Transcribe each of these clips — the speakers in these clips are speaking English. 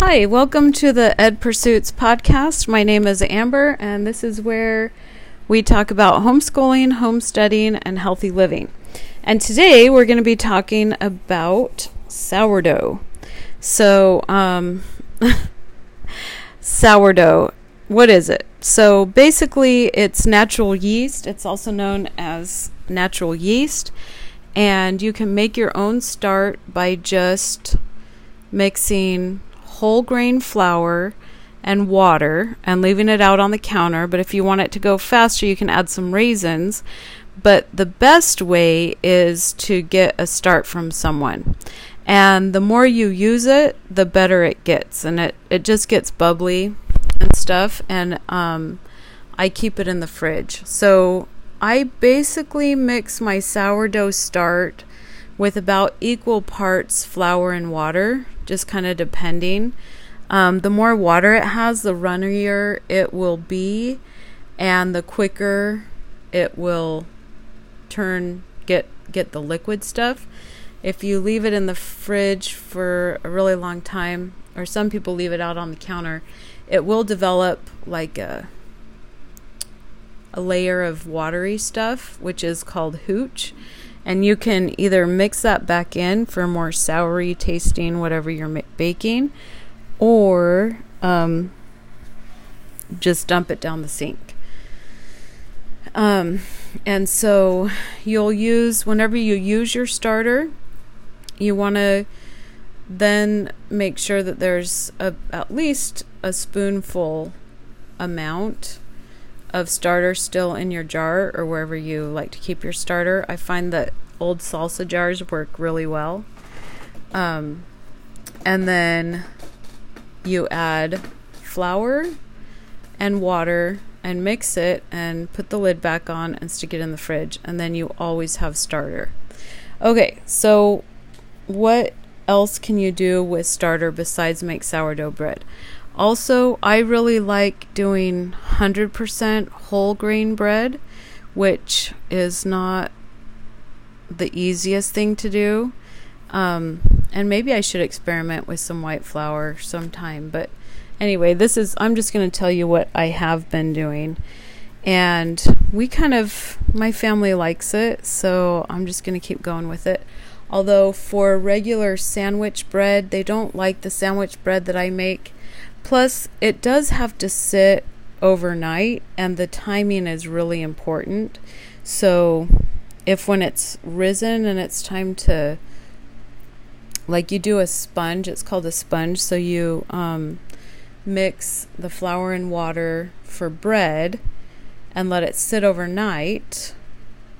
Hi, welcome to the Ed Pursuits podcast. My name is Amber, and this is where we talk about homeschooling, homesteading, and healthy living. And today we're going to be talking about sourdough. So, um, sourdough, what is it? So, basically, it's natural yeast. It's also known as natural yeast. And you can make your own start by just mixing whole grain flour and water and leaving it out on the counter. But if you want it to go faster, you can add some raisins. But the best way is to get a start from someone. And the more you use it, the better it gets. And it, it just gets bubbly and stuff. And um, I keep it in the fridge. So I basically mix my sourdough start with about equal parts flour and water, just kind of depending. Um, the more water it has, the runnier it will be, and the quicker it will turn get get the liquid stuff. If you leave it in the fridge for a really long time, or some people leave it out on the counter, it will develop like a a layer of watery stuff, which is called hooch and you can either mix that back in for more soury tasting whatever you're baking or um, just dump it down the sink. Um, and so you'll use whenever you use your starter you want to then make sure that there's a, at least a spoonful amount of starter still in your jar or wherever you like to keep your starter. I find that old salsa jars work really well. Um, and then you add flour and water and mix it and put the lid back on and stick it in the fridge. And then you always have starter. Okay, so what else can you do with starter besides make sourdough bread? Also, I really like doing 100% whole grain bread, which is not the easiest thing to do. Um, and maybe I should experiment with some white flour sometime. But anyway, this is, I'm just going to tell you what I have been doing. And we kind of, my family likes it, so I'm just going to keep going with it. Although for regular sandwich bread, they don't like the sandwich bread that I make Plus, it does have to sit overnight, and the timing is really important. So, if when it's risen and it's time to, like, you do a sponge, it's called a sponge. So, you um, mix the flour and water for bread and let it sit overnight.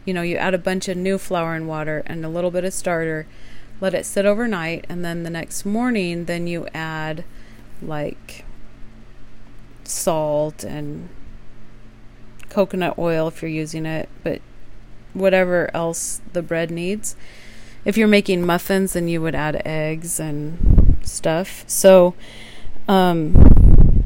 You know, you add a bunch of new flour and water and a little bit of starter, let it sit overnight, and then the next morning, then you add like salt and coconut oil if you're using it, but whatever else the bread needs. If you're making muffins, then you would add eggs and stuff. So, um,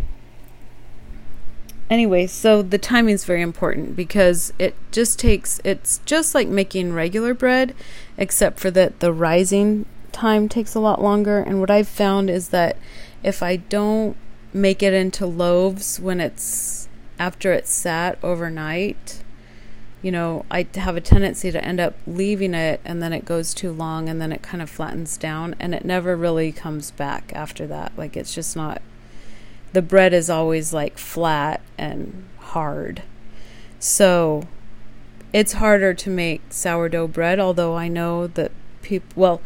anyway, so the timing is very important because it just takes, it's just like making regular bread, except for that the rising time takes a lot longer. And what I've found is that if I don't make it into loaves when it's after it's sat overnight, you know, I have a tendency to end up leaving it and then it goes too long and then it kind of flattens down and it never really comes back after that. Like it's just not the bread is always like flat and hard. So it's harder to make sourdough bread, although I know that people, well,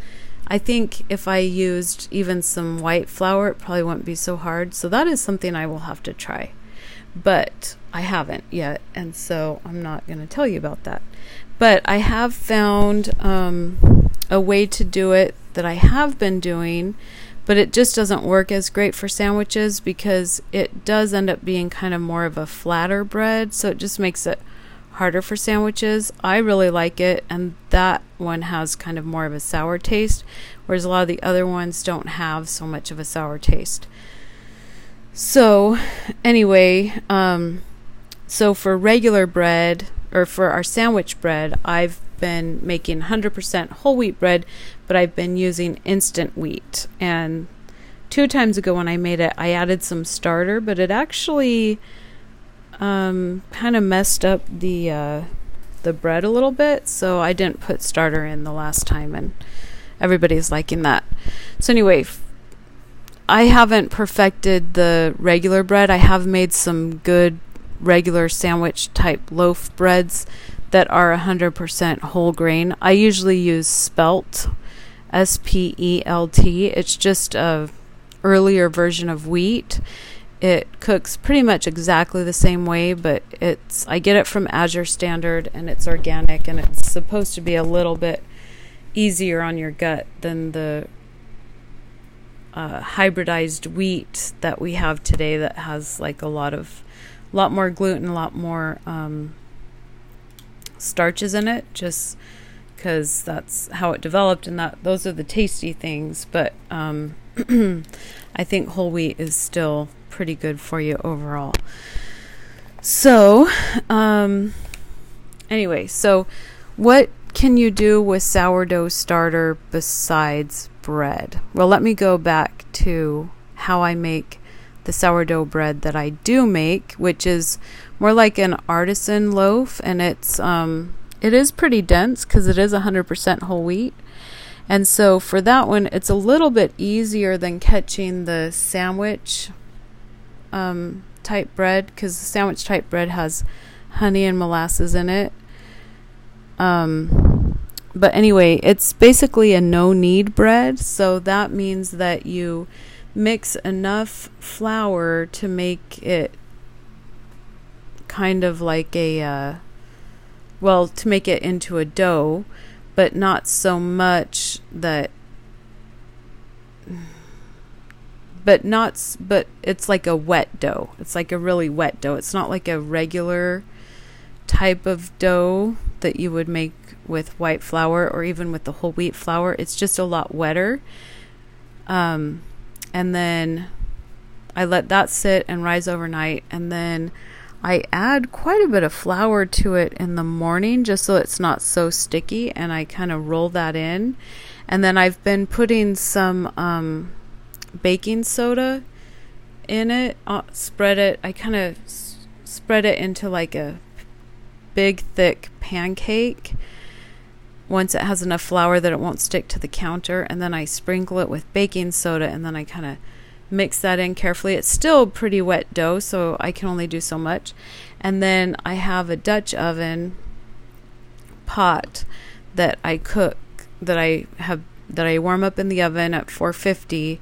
I think if I used even some white flour, it probably wouldn't be so hard. So that is something I will have to try. But I haven't yet, and so I'm not going to tell you about that. But I have found um, a way to do it that I have been doing, but it just doesn't work as great for sandwiches because it does end up being kind of more of a flatter bread. So it just makes it harder for sandwiches. I really like it, and that one has kind of more of a sour taste, whereas a lot of the other ones don't have so much of a sour taste. So, anyway, um, so for regular bread or for our sandwich bread, I've been making 100% whole wheat bread, but I've been using instant wheat. And two times ago when I made it, I added some starter, but it actually um, kind of messed up the uh, the bread a little bit, so I didn't put starter in the last time, and everybody's liking that. So anyway, f- I haven't perfected the regular bread. I have made some good regular sandwich type loaf breads that are 100% whole grain. I usually use spelt, S P E L T. It's just a earlier version of wheat. It cooks pretty much exactly the same way, but it's I get it from Azure Standard and it's organic and it's supposed to be a little bit easier on your gut than the uh, hybridized wheat that we have today that has like a lot of lot more gluten, a lot more um, starches in it, just because that's how it developed, and that those are the tasty things. But um, I think whole wheat is still pretty good for you overall. So, um, anyway, so what can you do with sourdough starter besides bread? Well, let me go back to how I make the sourdough bread that I do make, which is more like an artisan loaf, and it's um, it is pretty dense because it is 100% whole wheat. And so for that one, it's a little bit easier than catching the sandwich um, type bread because sandwich type bread has honey and molasses in it. Um, but anyway, it's basically a no knead bread, so that means that you mix enough flour to make it kind of like a uh, well to make it into a dough but not so much that but not but it's like a wet dough. It's like a really wet dough. It's not like a regular type of dough that you would make with white flour or even with the whole wheat flour. It's just a lot wetter. Um, and then I let that sit and rise overnight and then I add quite a bit of flour to it in the morning just so it's not so sticky and I kind of roll that in. And then I've been putting some um, baking soda in it uh, spread it I kind of s- spread it into like a big thick pancake once it has enough flour that it won't stick to the counter and then I sprinkle it with baking soda and then I kind of mix that in carefully. It's still pretty wet dough, so I can only do so much. And then I have a Dutch oven pot that I cook that I have that I warm up in the oven at 450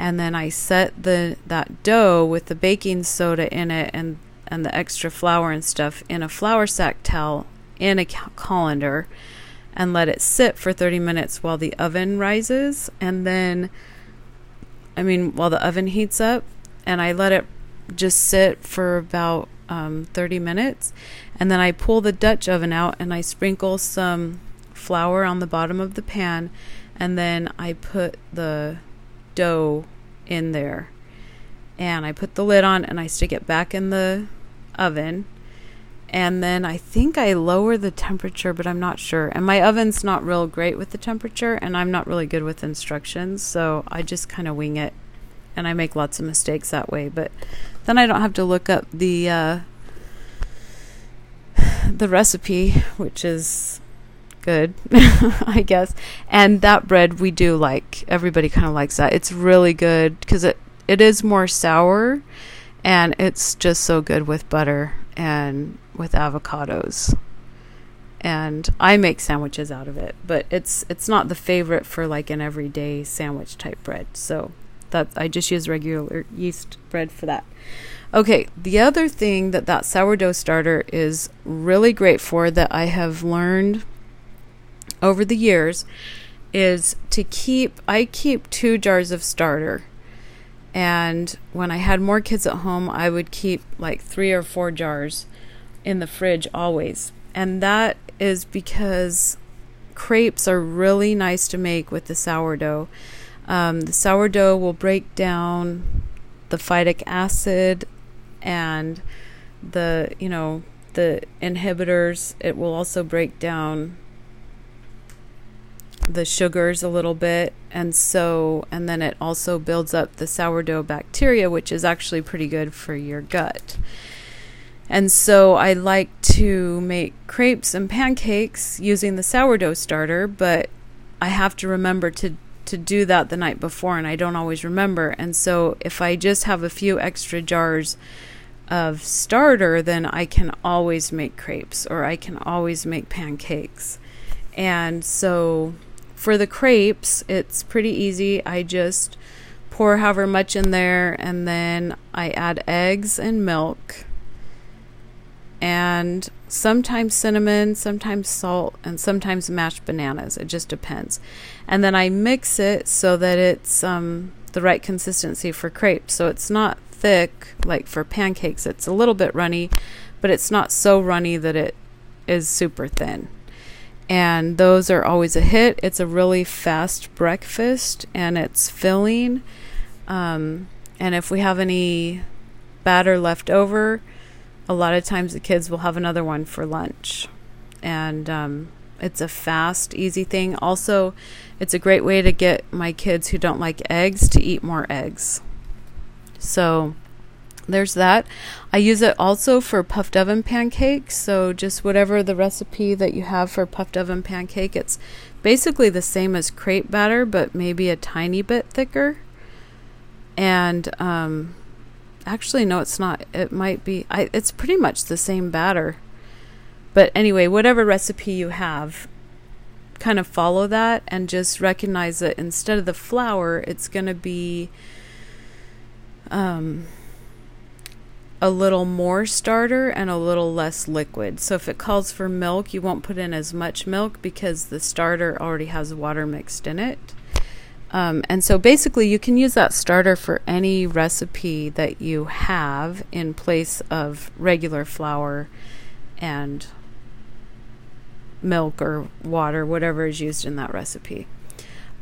and then I set the that dough with the baking soda in it and and the extra flour and stuff in a flour sack towel in a colander and let it sit for 30 minutes while the oven rises. And then, I mean, while the oven heats up, and I let it just sit for about um, 30 minutes. And then I pull the Dutch oven out and I sprinkle some flour on the bottom of the pan. And then I put the dough in there. And I put the lid on and I stick it back in the oven and then I think I lower the temperature, but I'm not sure. And my oven's not real great with the temperature, and I'm not really good with instructions, so I just kind of wing it, and I make lots of mistakes that way. But then I don't have to look up the uh, the recipe, which is good, I guess. And that bread we do like. Everybody kind of likes that. It's really good because it it is more sour, and it's just so good with butter and with avocados. And I make sandwiches out of it, but it's it's not the favorite for like an everyday sandwich type bread. So that I just use regular yeast bread for that. Okay, the other thing that that sourdough starter is really great for that I have learned over the years is to keep I keep 2 jars of starter. And when I had more kids at home, I would keep like 3 or 4 jars in the fridge always. And that is because crepes are really nice to make with the sourdough. Um, the sourdough will break down the phytic acid and the, you know, the inhibitors. It will also break down the sugars a little bit and so and then it also builds up the sourdough bacteria which is actually pretty good for your gut. And so I like to make crepes and pancakes using the sourdough starter but I have to remember to to do that the night before and I don't always remember. And so if I just have a few extra jars of starter then I can always make crepes or I can always make pancakes. And so for the crepes, it's pretty easy. I just pour however much in there and then I add eggs and milk and sometimes cinnamon, sometimes salt, and sometimes mashed bananas. It just depends. And then I mix it so that it's um, the right consistency for crepes. So it's not thick like for pancakes, it's a little bit runny, but it's not so runny that it is super thin and those are always a hit. It's a really fast breakfast and it's filling. Um, and if we have any batter left over, a lot of times the kids will have another one for lunch. And um, it's a fast, easy thing. Also, it's a great way to get my kids who don't like eggs to eat more eggs. So, there's that. I use it also for puffed oven pancakes. So just whatever the recipe that you have for puffed oven pancake, it's basically the same as crepe batter, but maybe a tiny bit thicker. And um, actually, no, it's not. It might be. I, it's pretty much the same batter. But anyway, whatever recipe you have, kind of follow that and just recognize that instead of the flour, it's going to be. Um, a little more starter and a little less liquid. So if it calls for milk, you won't put in as much milk because the starter already has water mixed in it. Um, and so basically, you can use that starter for any recipe that you have in place of regular flour and milk or water, whatever is used in that recipe.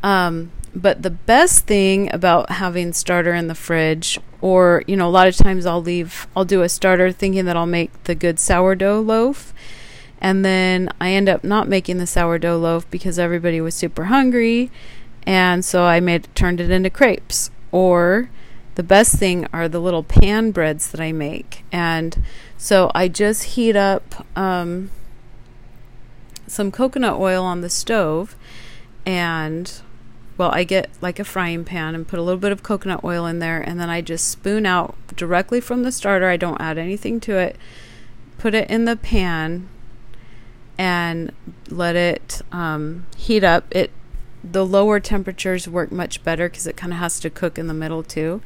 Um, but the best thing about having starter in the fridge, or you know, a lot of times I'll leave, I'll do a starter thinking that I'll make the good sourdough loaf, and then I end up not making the sourdough loaf because everybody was super hungry, and so I made turned it into crepes. Or the best thing are the little pan breads that I make, and so I just heat up um, some coconut oil on the stove and well, I get like a frying pan and put a little bit of coconut oil in there, and then I just spoon out directly from the starter. I don't add anything to it. Put it in the pan and let it um, heat up. It the lower temperatures work much better because it kind of has to cook in the middle too.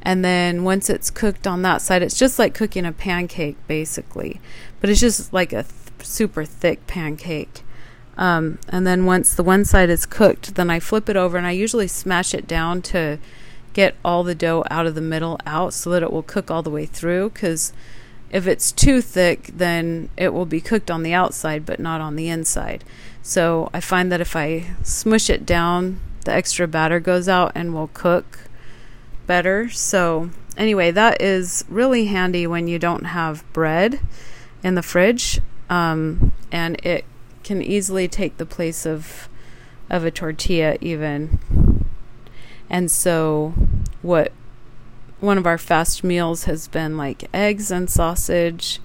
And then once it's cooked on that side, it's just like cooking a pancake basically, but it's just like a th- super thick pancake. Um, and then once the one side is cooked, then I flip it over and I usually smash it down to get all the dough out of the middle out so that it will cook all the way through. Because if it's too thick, then it will be cooked on the outside but not on the inside. So I find that if I smush it down, the extra batter goes out and will cook better. So, anyway, that is really handy when you don't have bread in the fridge. Um, and it can easily take the place of of a tortilla even. And so what one of our fast meals has been like eggs and sausage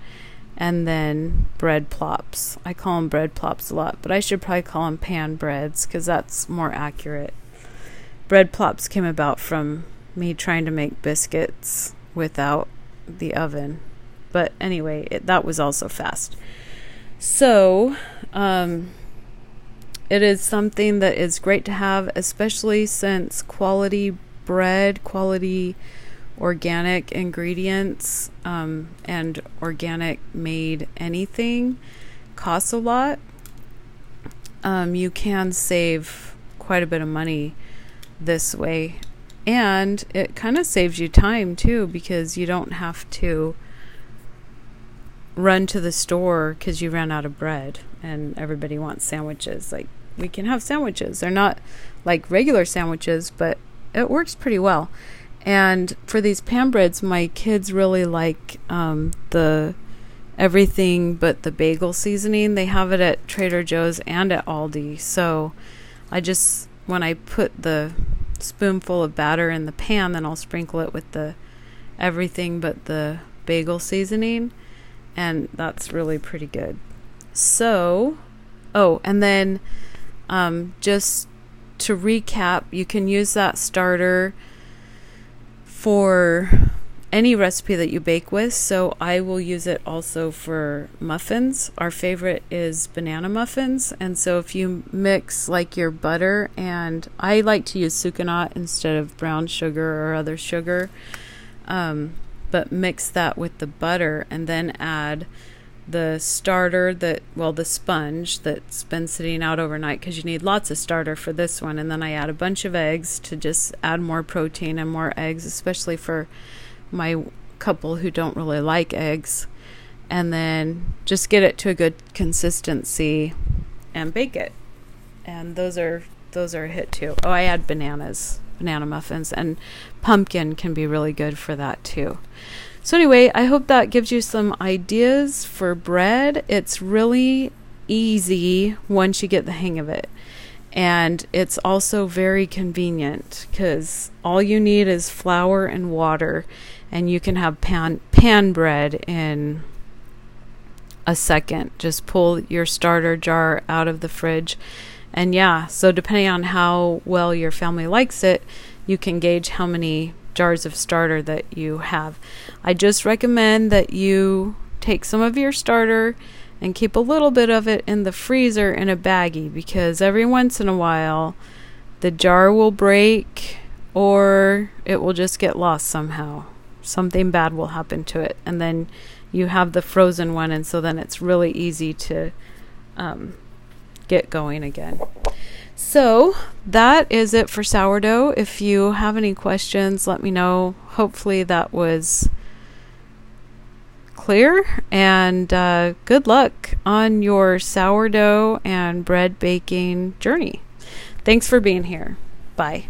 and then bread plops. I call them bread plops a lot, but I should probably call them pan breads because that's more accurate. Bread plops came about from me trying to make biscuits without the oven. But anyway, it, that was also fast. So, um, it is something that is great to have, especially since quality bread, quality organic ingredients, um, and organic made anything costs a lot. Um, you can save quite a bit of money this way. And it kind of saves you time too because you don't have to run to the store because you ran out of bread and everybody wants sandwiches. Like, we can have sandwiches. They're not like regular sandwiches, but it works pretty well. And for these pan breads, my kids really like um, the everything but the bagel seasoning. They have it at Trader Joe's and at Aldi. So I just when I put the spoonful of batter in the pan, then I'll sprinkle it with the everything but the bagel seasoning, and that's really pretty good. So, oh, and then um, just to recap, you can use that starter for any recipe that you bake with. So I will use it also for muffins. Our favorite is banana muffins. And so if you mix like your butter and I like to use sucanat instead of brown sugar or other sugar. Um, but mix that with the butter and then add the starter that well the sponge that's been sitting out overnight because you need lots of starter for this one. And then i add a bunch of eggs to just add more protein and more eggs especially for my couple who don't really like eggs. And then just get it to a good consistency and bake it. And those are those are a hit too. Oh i add bananas banana muffins and pumpkin can be really good for that too so, anyway, I hope that gives you some ideas for bread. It's really easy once you get the hang of it. And it's also very convenient because all you need is flour and water, and you can have pan, pan bread in a second. Just pull your starter jar out of the fridge. And yeah, so depending on how well your family likes it, you can gauge how many jars of starter that you have. I just recommend that you take some of your starter and keep a little bit of it in the freezer in a baggie because every once in a while the jar will break or it will just get lost somehow. Something bad will happen to it, and then you have the frozen one, and so then it's really easy to um, get going again. So that is it for sourdough. If you have any questions, let me know. Hopefully, that was clear. And uh, good luck on your sourdough and bread baking journey. Thanks for being here. Bye.